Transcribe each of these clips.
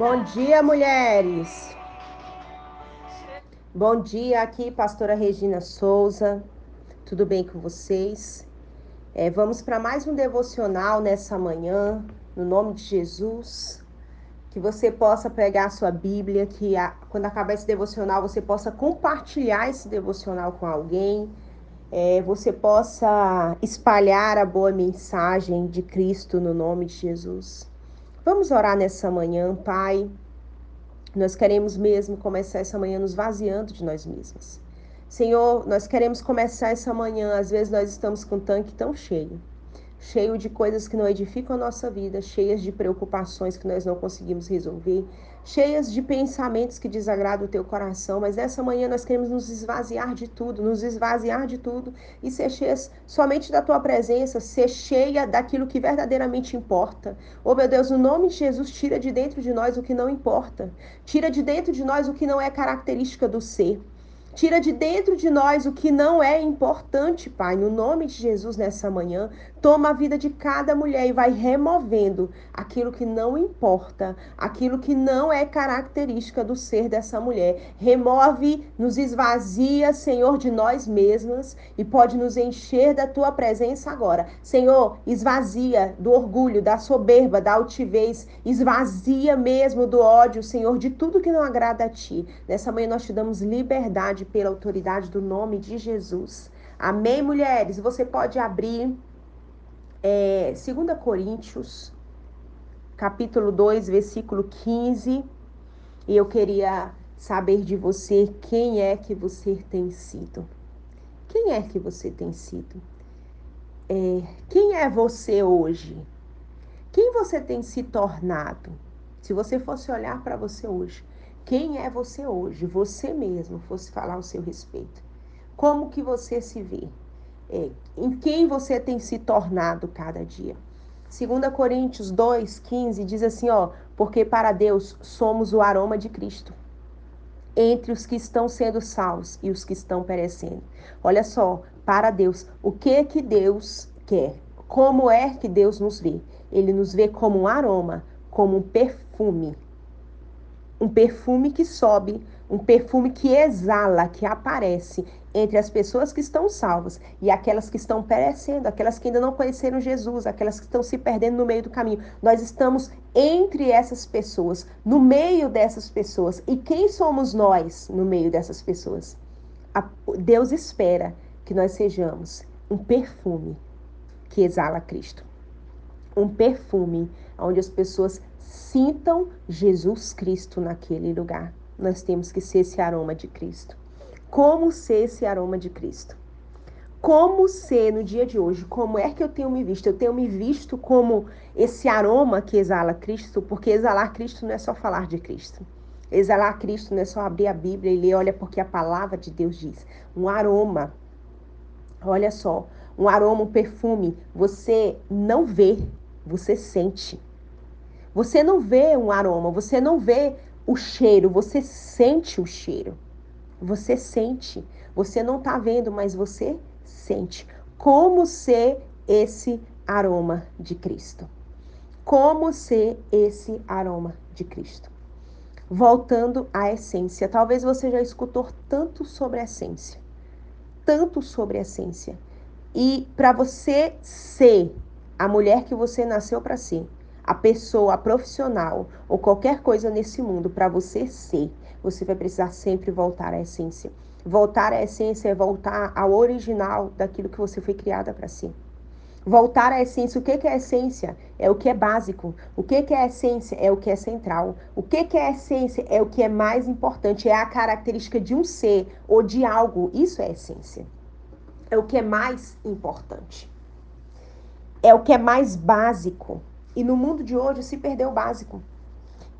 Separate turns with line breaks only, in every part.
Bom dia, mulheres. Bom dia, aqui, pastora Regina Souza. Tudo bem com vocês? É, vamos para mais um devocional nessa manhã, no nome de Jesus. Que você possa pegar a sua Bíblia, que a, quando acabar esse devocional você possa compartilhar esse devocional com alguém, é, você possa espalhar a boa mensagem de Cristo no nome de Jesus. Vamos orar nessa manhã, Pai. Nós queremos mesmo começar essa manhã nos vaziando de nós mesmos. Senhor, nós queremos começar essa manhã, às vezes nós estamos com o tanque tão cheio, cheio de coisas que não edificam a nossa vida, cheias de preocupações que nós não conseguimos resolver, cheias de pensamentos que desagradam o teu coração, mas nessa manhã nós queremos nos esvaziar de tudo, nos esvaziar de tudo e ser cheias somente da tua presença, ser cheia daquilo que verdadeiramente importa. Oh meu Deus, no nome de Jesus, tira de dentro de nós o que não importa, tira de dentro de nós o que não é característica do ser. Tira de dentro de nós o que não é importante, Pai, no nome de Jesus nessa manhã. Toma a vida de cada mulher e vai removendo aquilo que não importa, aquilo que não é característica do ser dessa mulher. Remove, nos esvazia, Senhor, de nós mesmas e pode nos encher da tua presença agora. Senhor, esvazia do orgulho, da soberba, da altivez, esvazia mesmo do ódio, Senhor, de tudo que não agrada a ti. Nessa manhã nós te damos liberdade pela autoridade do nome de Jesus. Amém, mulheres? Você pode abrir é, 2 Coríntios, capítulo 2, versículo 15. E eu queria saber de você quem é que você tem sido. Quem é que você tem sido? É, quem é você hoje? Quem você tem se tornado? Se você fosse olhar para você hoje, quem é você hoje? Você mesmo fosse falar o seu respeito. Como que você se vê? É, em quem você tem se tornado cada dia? 2 Coríntios 2,15 diz assim, ó, porque para Deus somos o aroma de Cristo entre os que estão sendo salvos e os que estão perecendo. Olha só, para Deus, o que que Deus quer? Como é que Deus nos vê? Ele nos vê como um aroma, como um perfume um perfume que sobe, um perfume que exala, que aparece entre as pessoas que estão salvas e aquelas que estão perecendo, aquelas que ainda não conheceram Jesus, aquelas que estão se perdendo no meio do caminho. Nós estamos entre essas pessoas, no meio dessas pessoas. E quem somos nós no meio dessas pessoas? Deus espera que nós sejamos um perfume que exala Cristo. Um perfume onde as pessoas sintam Jesus Cristo naquele lugar. Nós temos que ser esse aroma de Cristo. Como ser esse aroma de Cristo? Como ser no dia de hoje? Como é que eu tenho me visto? Eu tenho me visto como esse aroma que exala Cristo, porque exalar Cristo não é só falar de Cristo. Exalar Cristo não é só abrir a Bíblia e ler, olha, porque a palavra de Deus diz. Um aroma. Olha só, um aroma, um perfume. Você não vê, você sente. Você não vê um aroma, você não vê o cheiro, você sente o cheiro. Você sente. Você não está vendo, mas você sente. Como ser esse aroma de Cristo? Como ser esse aroma de Cristo? Voltando à essência. Talvez você já escutou tanto sobre a essência. Tanto sobre a essência. E para você ser a mulher que você nasceu para ser, a pessoa, a profissional ou qualquer coisa nesse mundo para você ser, você vai precisar sempre voltar à essência. Voltar à essência é voltar ao original daquilo que você foi criada para ser. Voltar à essência. O que, é essência? É o que é básico. O que, é essência? É o que é central. O que é essência? É o que é mais importante. É a característica de um ser ou de algo. Isso é essência. É o que é mais importante. É o que é mais básico. E no mundo de hoje se perdeu o básico.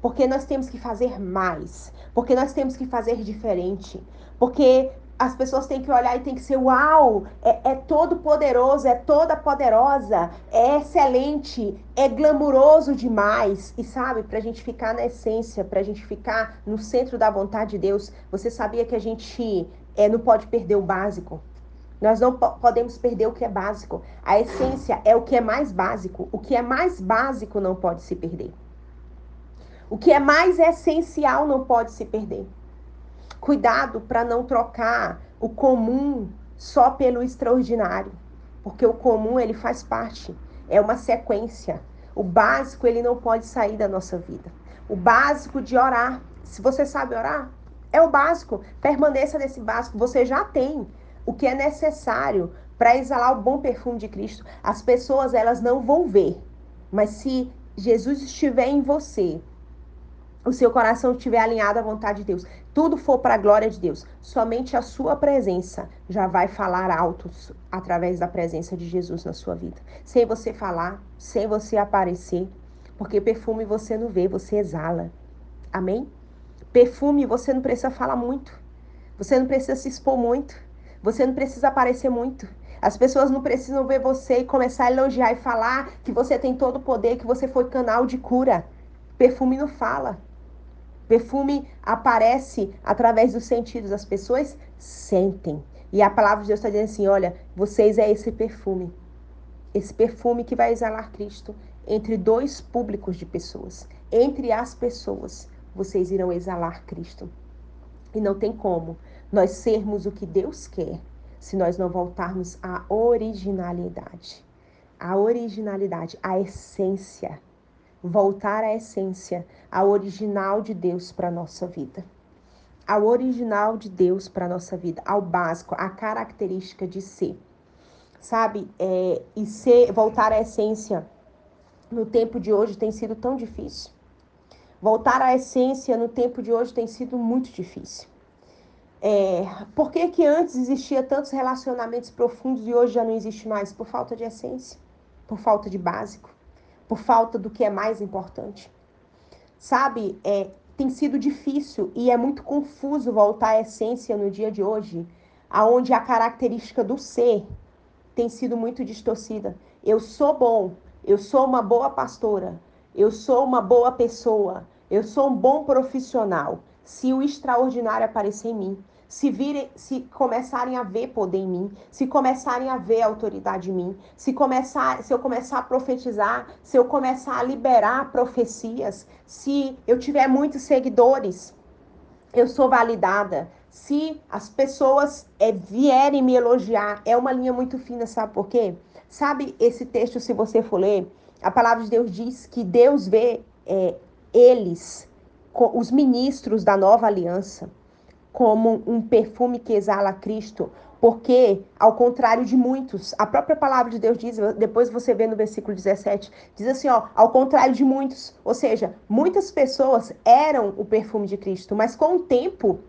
Porque nós temos que fazer mais. Porque nós temos que fazer diferente. Porque as pessoas têm que olhar e tem que ser uau, é, é todo poderoso, é toda poderosa, é excelente, é glamuroso demais. E sabe, para a gente ficar na essência, para a gente ficar no centro da vontade de Deus, você sabia que a gente é, não pode perder o básico. Nós não podemos perder o que é básico. A essência é o que é mais básico. O que é mais básico não pode se perder. O que é mais essencial não pode se perder. Cuidado para não trocar o comum só pelo extraordinário, porque o comum ele faz parte, é uma sequência. O básico ele não pode sair da nossa vida. O básico de orar, se você sabe orar, é o básico. Permaneça nesse básico. Você já tem o que é necessário para exalar o bom perfume de Cristo. As pessoas elas não vão ver, mas se Jesus estiver em você, o seu coração estiver alinhado à vontade de Deus, tudo for para a glória de Deus, somente a sua presença já vai falar alto através da presença de Jesus na sua vida. Sem você falar, sem você aparecer, porque perfume você não vê, você exala. Amém? Perfume você não precisa falar muito. Você não precisa se expor muito. Você não precisa aparecer muito. As pessoas não precisam ver você e começar a elogiar e falar que você tem todo o poder, que você foi canal de cura. Perfume não fala. Perfume aparece através dos sentidos. As pessoas sentem. E a palavra de Deus está dizendo assim: olha, vocês é esse perfume. Esse perfume que vai exalar Cristo entre dois públicos de pessoas. Entre as pessoas, vocês irão exalar Cristo. E não tem como nós sermos o que Deus quer se nós não voltarmos à originalidade. A originalidade, a essência voltar à essência, ao original de Deus para a nossa vida. Ao original de Deus para a nossa vida, ao básico, a característica de ser. Sabe? É, e ser, voltar à essência no tempo de hoje tem sido tão difícil. Voltar à essência no tempo de hoje tem sido muito difícil. É, por que, que antes existia tantos relacionamentos profundos e hoje já não existe mais? Por falta de essência, por falta de básico por falta do que é mais importante. Sabe, é, tem sido difícil e é muito confuso voltar à essência no dia de hoje, aonde a característica do ser tem sido muito distorcida. Eu sou bom, eu sou uma boa pastora, eu sou uma boa pessoa, eu sou um bom profissional. Se o extraordinário aparecer em mim, se virem, se começarem a ver poder em mim, se começarem a ver autoridade em mim, se começar, se eu começar a profetizar, se eu começar a liberar profecias, se eu tiver muitos seguidores, eu sou validada. Se as pessoas é, vierem me elogiar, é uma linha muito fina, sabe por quê? Sabe esse texto, se você for ler, a palavra de Deus diz que Deus vê é, eles, os ministros da nova aliança, como um perfume que exala Cristo, porque, ao contrário de muitos, a própria palavra de Deus diz, depois você vê no versículo 17, diz assim, ó, ao contrário de muitos, ou seja, muitas pessoas eram o perfume de Cristo, mas com o tempo,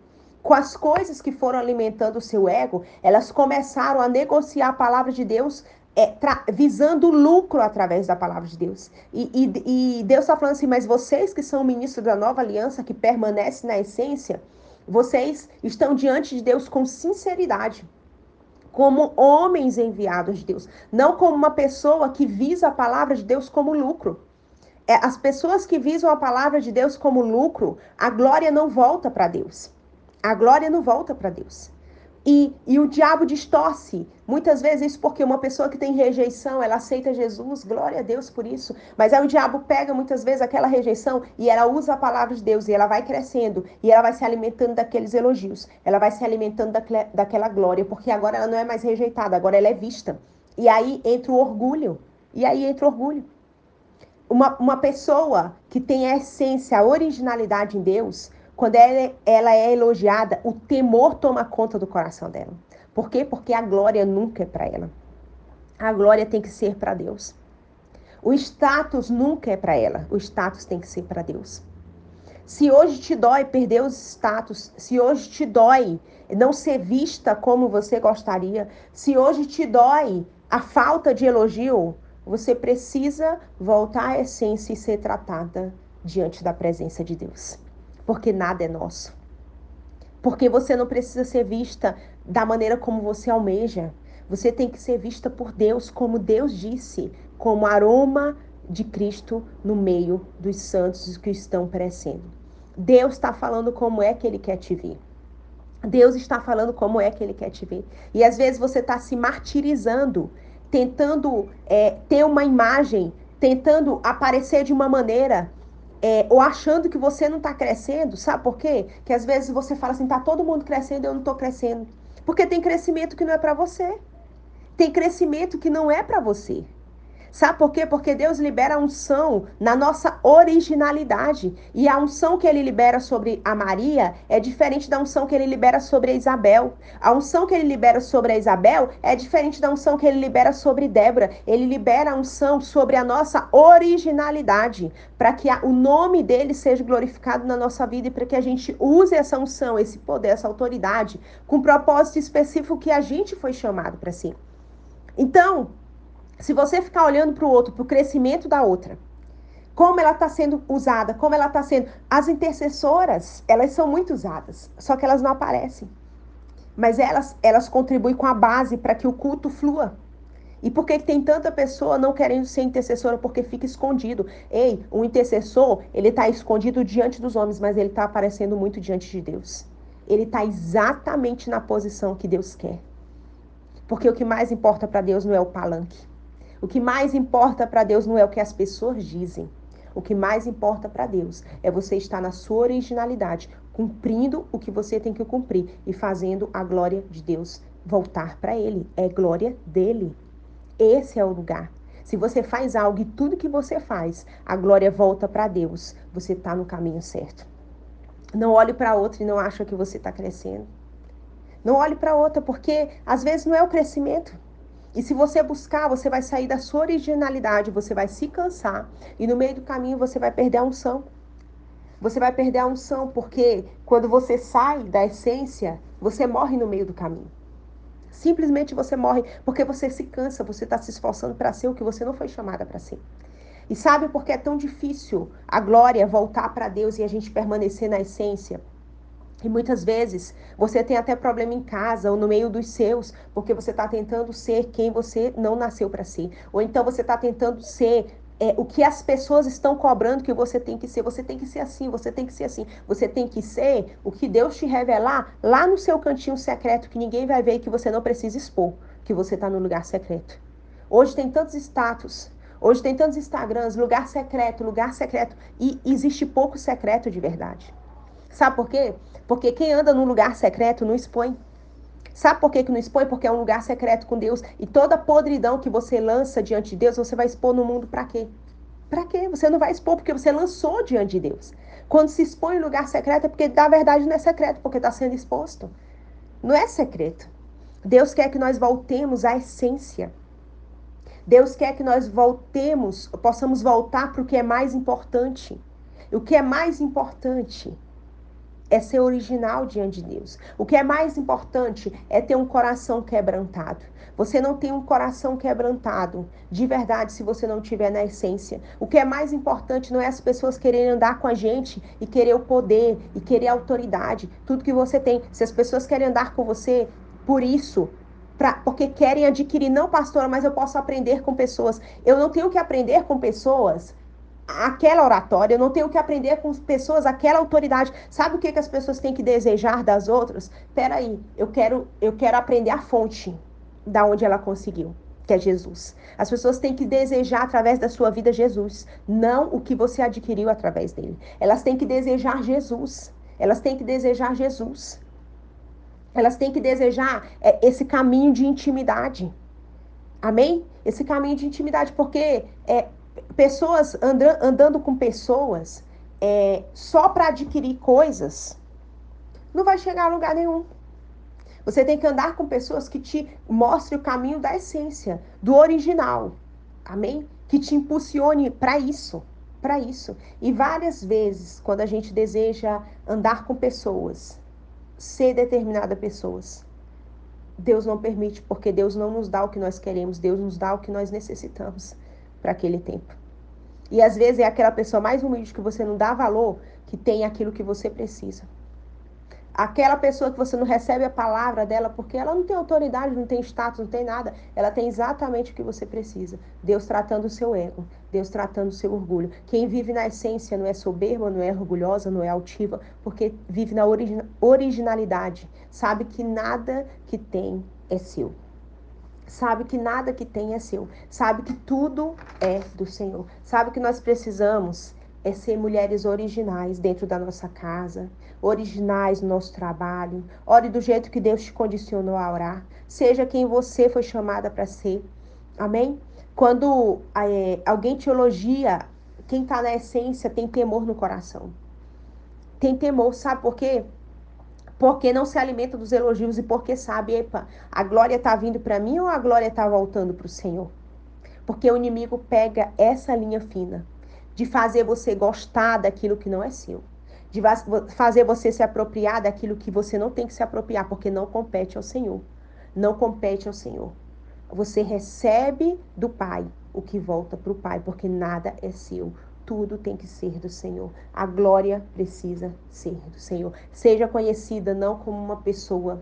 com as coisas que foram alimentando o seu ego, elas começaram a negociar a palavra de Deus é, visando lucro através da palavra de Deus. E, e, e Deus está falando assim, mas vocês que são ministros da nova aliança, que permanecem na essência, vocês estão diante de Deus com sinceridade, como homens enviados de Deus, não como uma pessoa que visa a palavra de Deus como lucro. É, as pessoas que visam a palavra de Deus como lucro, a glória não volta para Deus. A glória não volta para Deus. E, e o diabo distorce. Muitas vezes isso porque uma pessoa que tem rejeição, ela aceita Jesus, glória a Deus por isso. Mas aí o diabo pega muitas vezes aquela rejeição e ela usa a palavra de Deus e ela vai crescendo e ela vai se alimentando daqueles elogios. Ela vai se alimentando daquela, daquela glória, porque agora ela não é mais rejeitada, agora ela é vista. E aí entra o orgulho. E aí entra o orgulho. Uma, uma pessoa que tem a essência, a originalidade em Deus, quando ela, ela é elogiada, o temor toma conta do coração dela. Por quê? Porque a glória nunca é para ela. A glória tem que ser para Deus. O status nunca é para ela. O status tem que ser para Deus. Se hoje te dói perder os status, se hoje te dói não ser vista como você gostaria, se hoje te dói a falta de elogio, você precisa voltar à essência e ser tratada diante da presença de Deus porque nada é nosso. Porque você não precisa ser vista da maneira como você almeja. Você tem que ser vista por Deus, como Deus disse, como aroma de Cristo no meio dos santos que estão perecendo. Deus está falando como é que Ele quer te ver. Deus está falando como é que Ele quer te ver. E às vezes você está se martirizando, tentando é, ter uma imagem, tentando aparecer de uma maneira é, ou achando que você não está crescendo, sabe por quê? Que às vezes você fala assim, tá todo mundo crescendo, eu não estou crescendo. Porque tem crescimento que não é para você. Tem crescimento que não é para você. Sabe por quê? Porque Deus libera a unção na nossa originalidade. E a unção que ele libera sobre a Maria é diferente da unção que ele libera sobre a Isabel. A unção que ele libera sobre a Isabel é diferente da unção que ele libera sobre Débora. Ele libera a unção sobre a nossa originalidade, para que o nome dele seja glorificado na nossa vida e para que a gente use essa unção, esse poder, essa autoridade, com propósito específico que a gente foi chamado para si. Então, se você ficar olhando para o outro, para o crescimento da outra, como ela está sendo usada, como ela está sendo. As intercessoras, elas são muito usadas, só que elas não aparecem. Mas elas, elas contribuem com a base para que o culto flua. E por que tem tanta pessoa não querendo ser intercessora? Porque fica escondido. Ei, o intercessor, ele está escondido diante dos homens, mas ele está aparecendo muito diante de Deus. Ele está exatamente na posição que Deus quer. Porque o que mais importa para Deus não é o palanque. O que mais importa para Deus não é o que as pessoas dizem. O que mais importa para Deus é você estar na sua originalidade, cumprindo o que você tem que cumprir e fazendo a glória de Deus voltar para Ele. É glória dele. Esse é o lugar. Se você faz algo e tudo que você faz, a glória volta para Deus, você está no caminho certo. Não olhe para outra e não acha que você está crescendo. Não olhe para outra, porque às vezes não é o crescimento. E se você buscar, você vai sair da sua originalidade, você vai se cansar e no meio do caminho você vai perder a unção. Você vai perder a unção porque quando você sai da essência, você morre no meio do caminho. Simplesmente você morre porque você se cansa, você está se esforçando para ser o que você não foi chamada para ser. E sabe por que é tão difícil a glória voltar para Deus e a gente permanecer na essência? E muitas vezes você tem até problema em casa ou no meio dos seus, porque você está tentando ser quem você não nasceu para ser. Ou então você está tentando ser é, o que as pessoas estão cobrando que você tem que ser. Você tem que ser assim, você tem que ser assim. Você tem que ser o que Deus te revelar lá no seu cantinho secreto, que ninguém vai ver e que você não precisa expor, que você está no lugar secreto. Hoje tem tantos status. Hoje tem tantos Instagrams, lugar secreto, lugar secreto. E existe pouco secreto de verdade. Sabe por quê? Porque quem anda num lugar secreto não expõe. Sabe por que, que não expõe? Porque é um lugar secreto com Deus. E toda podridão que você lança diante de Deus, você vai expor no mundo para quê? Para quê? Você não vai expor porque você lançou diante de Deus. Quando se expõe em lugar secreto é porque, na verdade, não é secreto, porque está sendo exposto. Não é secreto. Deus quer que nós voltemos à essência. Deus quer que nós voltemos, possamos voltar para o que é mais importante. O que é mais importante é ser original diante de Deus. O que é mais importante é ter um coração quebrantado. Você não tem um coração quebrantado de verdade se você não tiver na essência. O que é mais importante não é as pessoas quererem andar com a gente e querer o poder e querer a autoridade, tudo que você tem. Se as pessoas querem andar com você por isso, Pra, porque querem adquirir, não, pastora, mas eu posso aprender com pessoas. Eu não tenho que aprender com pessoas aquela oratória, eu não tenho que aprender com pessoas aquela autoridade. Sabe o que, que as pessoas têm que desejar das outras? Peraí, eu quero, eu quero aprender a fonte da onde ela conseguiu, que é Jesus. As pessoas têm que desejar através da sua vida Jesus, não o que você adquiriu através dele. Elas têm que desejar Jesus. Elas têm que desejar Jesus. Elas têm que desejar é, esse caminho de intimidade. Amém? Esse caminho de intimidade, porque é, pessoas andando, andando com pessoas é, só para adquirir coisas, não vai chegar a lugar nenhum. Você tem que andar com pessoas que te mostrem o caminho da essência, do original. Amém? Que te impulsione para isso, para isso. E várias vezes, quando a gente deseja andar com pessoas, ser determinada pessoas, Deus não permite, porque Deus não nos dá o que nós queremos, Deus nos dá o que nós necessitamos para aquele tempo. E às vezes é aquela pessoa mais humilde que você não dá valor que tem aquilo que você precisa. Aquela pessoa que você não recebe a palavra dela porque ela não tem autoridade, não tem status, não tem nada. Ela tem exatamente o que você precisa. Deus tratando o seu ego, Deus tratando o seu orgulho. Quem vive na essência não é soberba, não é orgulhosa, não é altiva, porque vive na origi originalidade. Sabe que nada que tem é seu sabe que nada que tem é seu, sabe que tudo é do Senhor, sabe que nós precisamos é ser mulheres originais dentro da nossa casa, originais no nosso trabalho. Ore do jeito que Deus te condicionou a orar. Seja quem você foi chamada para ser. Amém? Quando é, alguém te elogia, quem está na essência tem temor no coração. Tem temor, sabe por quê? Porque não se alimenta dos elogios e porque sabe, epa, a glória está vindo para mim ou a glória está voltando para o Senhor? Porque o inimigo pega essa linha fina de fazer você gostar daquilo que não é seu, de fazer você se apropriar daquilo que você não tem que se apropriar, porque não compete ao Senhor. Não compete ao Senhor. Você recebe do Pai o que volta para o Pai, porque nada é seu. Tudo tem que ser do Senhor. A glória precisa ser do Senhor. Seja conhecida não como uma pessoa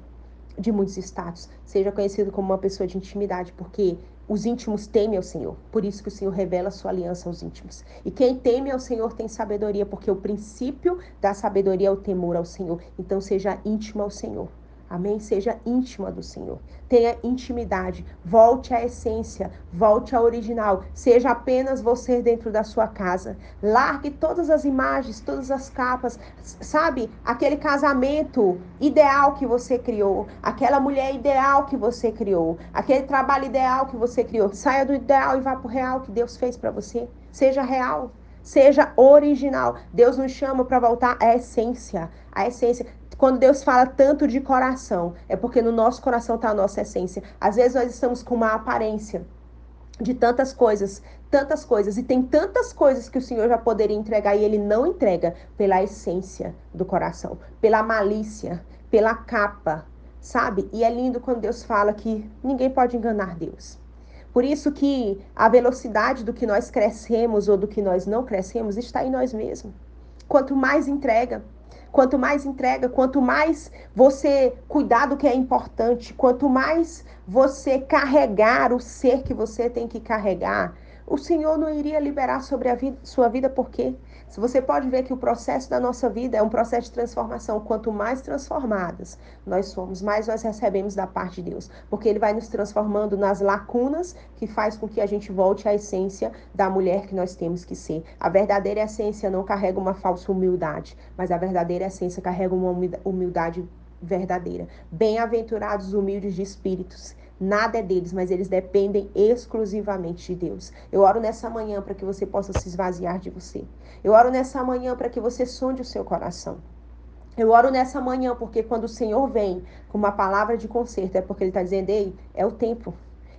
de muitos status, seja conhecido como uma pessoa de intimidade, porque os íntimos temem ao Senhor. Por isso que o Senhor revela a sua aliança aos íntimos. E quem teme ao Senhor tem sabedoria, porque o princípio da sabedoria é o temor ao Senhor. Então seja íntimo ao Senhor. Amém? Seja íntima do Senhor. Tenha intimidade. Volte à essência. Volte ao original. Seja apenas você dentro da sua casa. Largue todas as imagens, todas as capas. Sabe? Aquele casamento ideal que você criou. Aquela mulher ideal que você criou. Aquele trabalho ideal que você criou. Saia do ideal e vá para o real que Deus fez para você. Seja real. Seja original. Deus nos chama para voltar à essência. A essência. Quando Deus fala tanto de coração, é porque no nosso coração está a nossa essência. Às vezes nós estamos com uma aparência de tantas coisas, tantas coisas, e tem tantas coisas que o Senhor já poderia entregar e ele não entrega pela essência do coração, pela malícia, pela capa, sabe? E é lindo quando Deus fala que ninguém pode enganar Deus. Por isso que a velocidade do que nós crescemos ou do que nós não crescemos está em nós mesmos. Quanto mais entrega, Quanto mais entrega, quanto mais você cuidar do que é importante, quanto mais você carregar o ser que você tem que carregar, o Senhor não iria liberar sobre a vida, sua vida, por quê? Se você pode ver que o processo da nossa vida é um processo de transformação. Quanto mais transformadas nós somos, mais nós recebemos da parte de Deus. Porque Ele vai nos transformando nas lacunas que faz com que a gente volte à essência da mulher que nós temos que ser. A verdadeira essência não carrega uma falsa humildade, mas a verdadeira essência carrega uma humildade verdadeira. Bem-aventurados humildes de espíritos, Nada é deles, mas eles dependem exclusivamente de Deus. Eu oro nessa manhã para que você possa se esvaziar de você. Eu oro nessa manhã para que você sonde o seu coração. Eu oro nessa manhã porque quando o Senhor vem com uma palavra de conserto, é porque Ele está dizendo: Ei, é o tempo.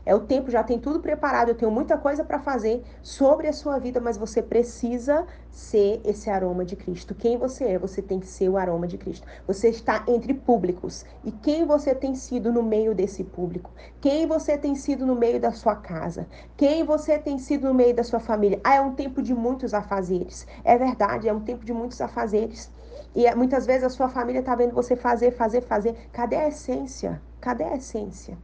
É o tempo, já tem tudo preparado, eu tenho muita coisa para fazer sobre a sua vida, mas você precisa ser esse aroma de Cristo. Quem você é, você tem que ser o aroma de Cristo. Você está entre públicos. E quem você tem sido no meio desse público? Quem você tem sido no meio da sua casa? Quem você tem sido no meio da sua família? Ah, é um tempo de muitos afazeres. É verdade, é um tempo de muitos afazeres. E é, muitas vezes a sua família está vendo você fazer, fazer, fazer. Cadê a essência? Cadê a essência?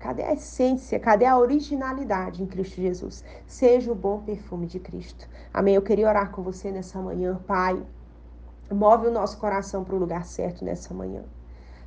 Cadê a essência? Cadê a originalidade em Cristo Jesus? Seja o bom perfume de Cristo. Amém. Eu queria orar com você nessa manhã, Pai. Move o nosso coração para o lugar certo nessa manhã.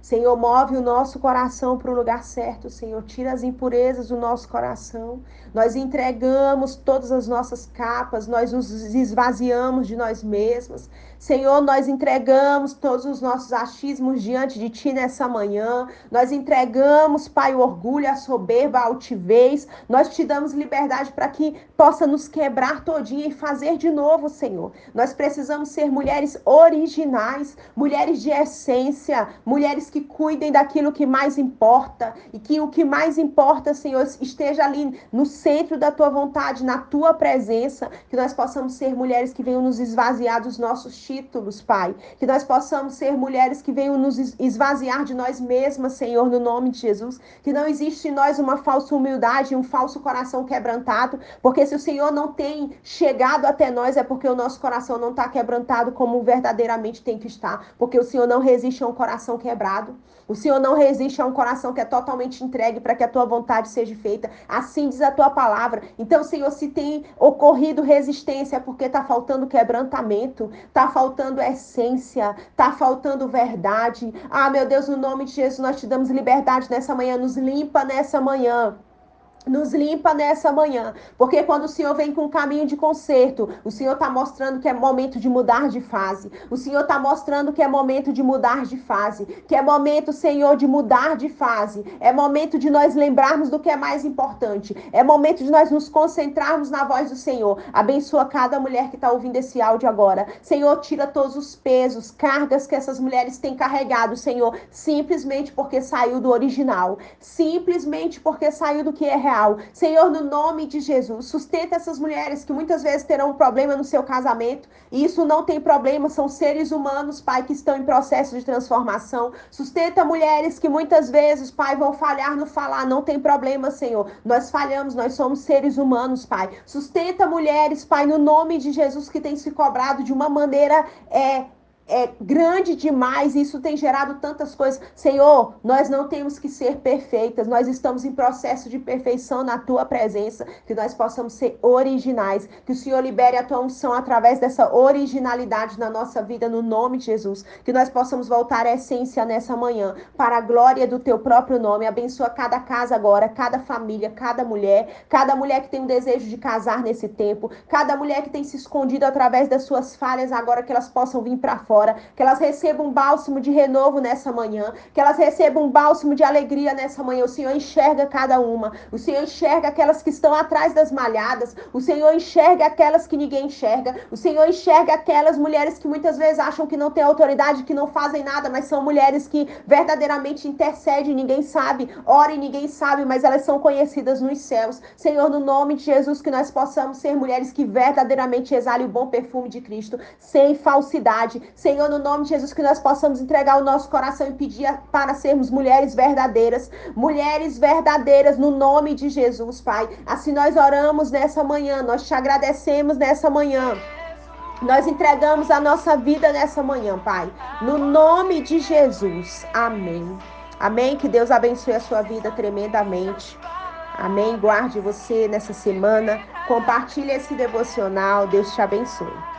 Senhor, move o nosso coração para o lugar certo, Senhor. Tira as impurezas do nosso coração. Nós entregamos todas as nossas capas, nós nos esvaziamos de nós mesmas. Senhor, nós entregamos todos os nossos achismos diante de Ti nessa manhã. Nós entregamos, Pai, o orgulho, a soberba, a altivez. Nós te damos liberdade para que possa nos quebrar todinha e fazer de novo, Senhor. Nós precisamos ser mulheres originais, mulheres de essência, mulheres que cuidem daquilo que mais importa e que o que mais importa, Senhor, esteja ali no centro da tua vontade, na tua presença, que nós possamos ser mulheres que venham nos esvaziar dos nossos títulos, Pai, que nós possamos ser mulheres que venham nos esvaziar de nós mesmas, Senhor, no nome de Jesus, que não existe em nós uma falsa humildade, um falso coração quebrantado, porque se o Senhor não tem chegado até nós é porque o nosso coração não está quebrantado como verdadeiramente tem que estar, porque o Senhor não resiste a um coração quebrado. O Senhor não resiste a um coração que é totalmente entregue para que a tua vontade seja feita. Assim diz a tua palavra. Então, Senhor, se tem ocorrido resistência, é porque está faltando quebrantamento, está faltando essência, está faltando verdade. Ah, meu Deus, no nome de Jesus, nós te damos liberdade nessa manhã. Nos limpa nessa manhã. Nos limpa nessa manhã, porque quando o Senhor vem com um caminho de conserto, o Senhor está mostrando que é momento de mudar de fase, o Senhor está mostrando que é momento de mudar de fase, que é momento, Senhor, de mudar de fase, é momento de nós lembrarmos do que é mais importante, é momento de nós nos concentrarmos na voz do Senhor. Abençoa cada mulher que está ouvindo esse áudio agora, Senhor, tira todos os pesos, cargas que essas mulheres têm carregado, Senhor, simplesmente porque saiu do original, simplesmente porque saiu do que é real Senhor, no nome de Jesus, sustenta essas mulheres que muitas vezes terão um problema no seu casamento. E isso não tem problema, são seres humanos, Pai, que estão em processo de transformação. Sustenta mulheres que muitas vezes, Pai, vão falhar no falar. Não tem problema, Senhor. Nós falhamos, nós somos seres humanos, Pai. Sustenta mulheres, Pai, no nome de Jesus, que tem se cobrado de uma maneira é, é grande demais, e isso tem gerado tantas coisas. Senhor, nós não temos que ser perfeitas, nós estamos em processo de perfeição na tua presença, que nós possamos ser originais, que o Senhor libere a tua unção através dessa originalidade na nossa vida, no nome de Jesus, que nós possamos voltar à essência nessa manhã, para a glória do teu próprio nome. Abençoa cada casa agora, cada família, cada mulher, cada mulher que tem um desejo de casar nesse tempo, cada mulher que tem se escondido através das suas falhas, agora que elas possam vir para fora fora, que elas recebam um bálsamo de renovo nessa manhã, que elas recebam um bálsamo de alegria nessa manhã. O Senhor enxerga cada uma, o Senhor enxerga aquelas que estão atrás das malhadas, o Senhor enxerga aquelas que ninguém enxerga, o Senhor enxerga aquelas mulheres que muitas vezes acham que não têm autoridade, que não fazem nada, mas são mulheres que verdadeiramente intercedem, ninguém sabe, ora e ninguém sabe, mas elas são conhecidas nos céus. Senhor, no nome de Jesus, que nós possamos ser mulheres que verdadeiramente exalem o bom perfume de Cristo, sem falsidade, Senhor, no nome de Jesus, que nós possamos entregar o nosso coração e pedir para sermos mulheres verdadeiras, mulheres verdadeiras no nome de Jesus, Pai. Assim nós oramos nessa manhã, nós te agradecemos nessa manhã. Nós entregamos a nossa vida nessa manhã, Pai. No nome de Jesus. Amém. Amém. Que Deus abençoe a sua vida tremendamente. Amém. Guarde você nessa semana. Compartilhe esse devocional. Deus te abençoe.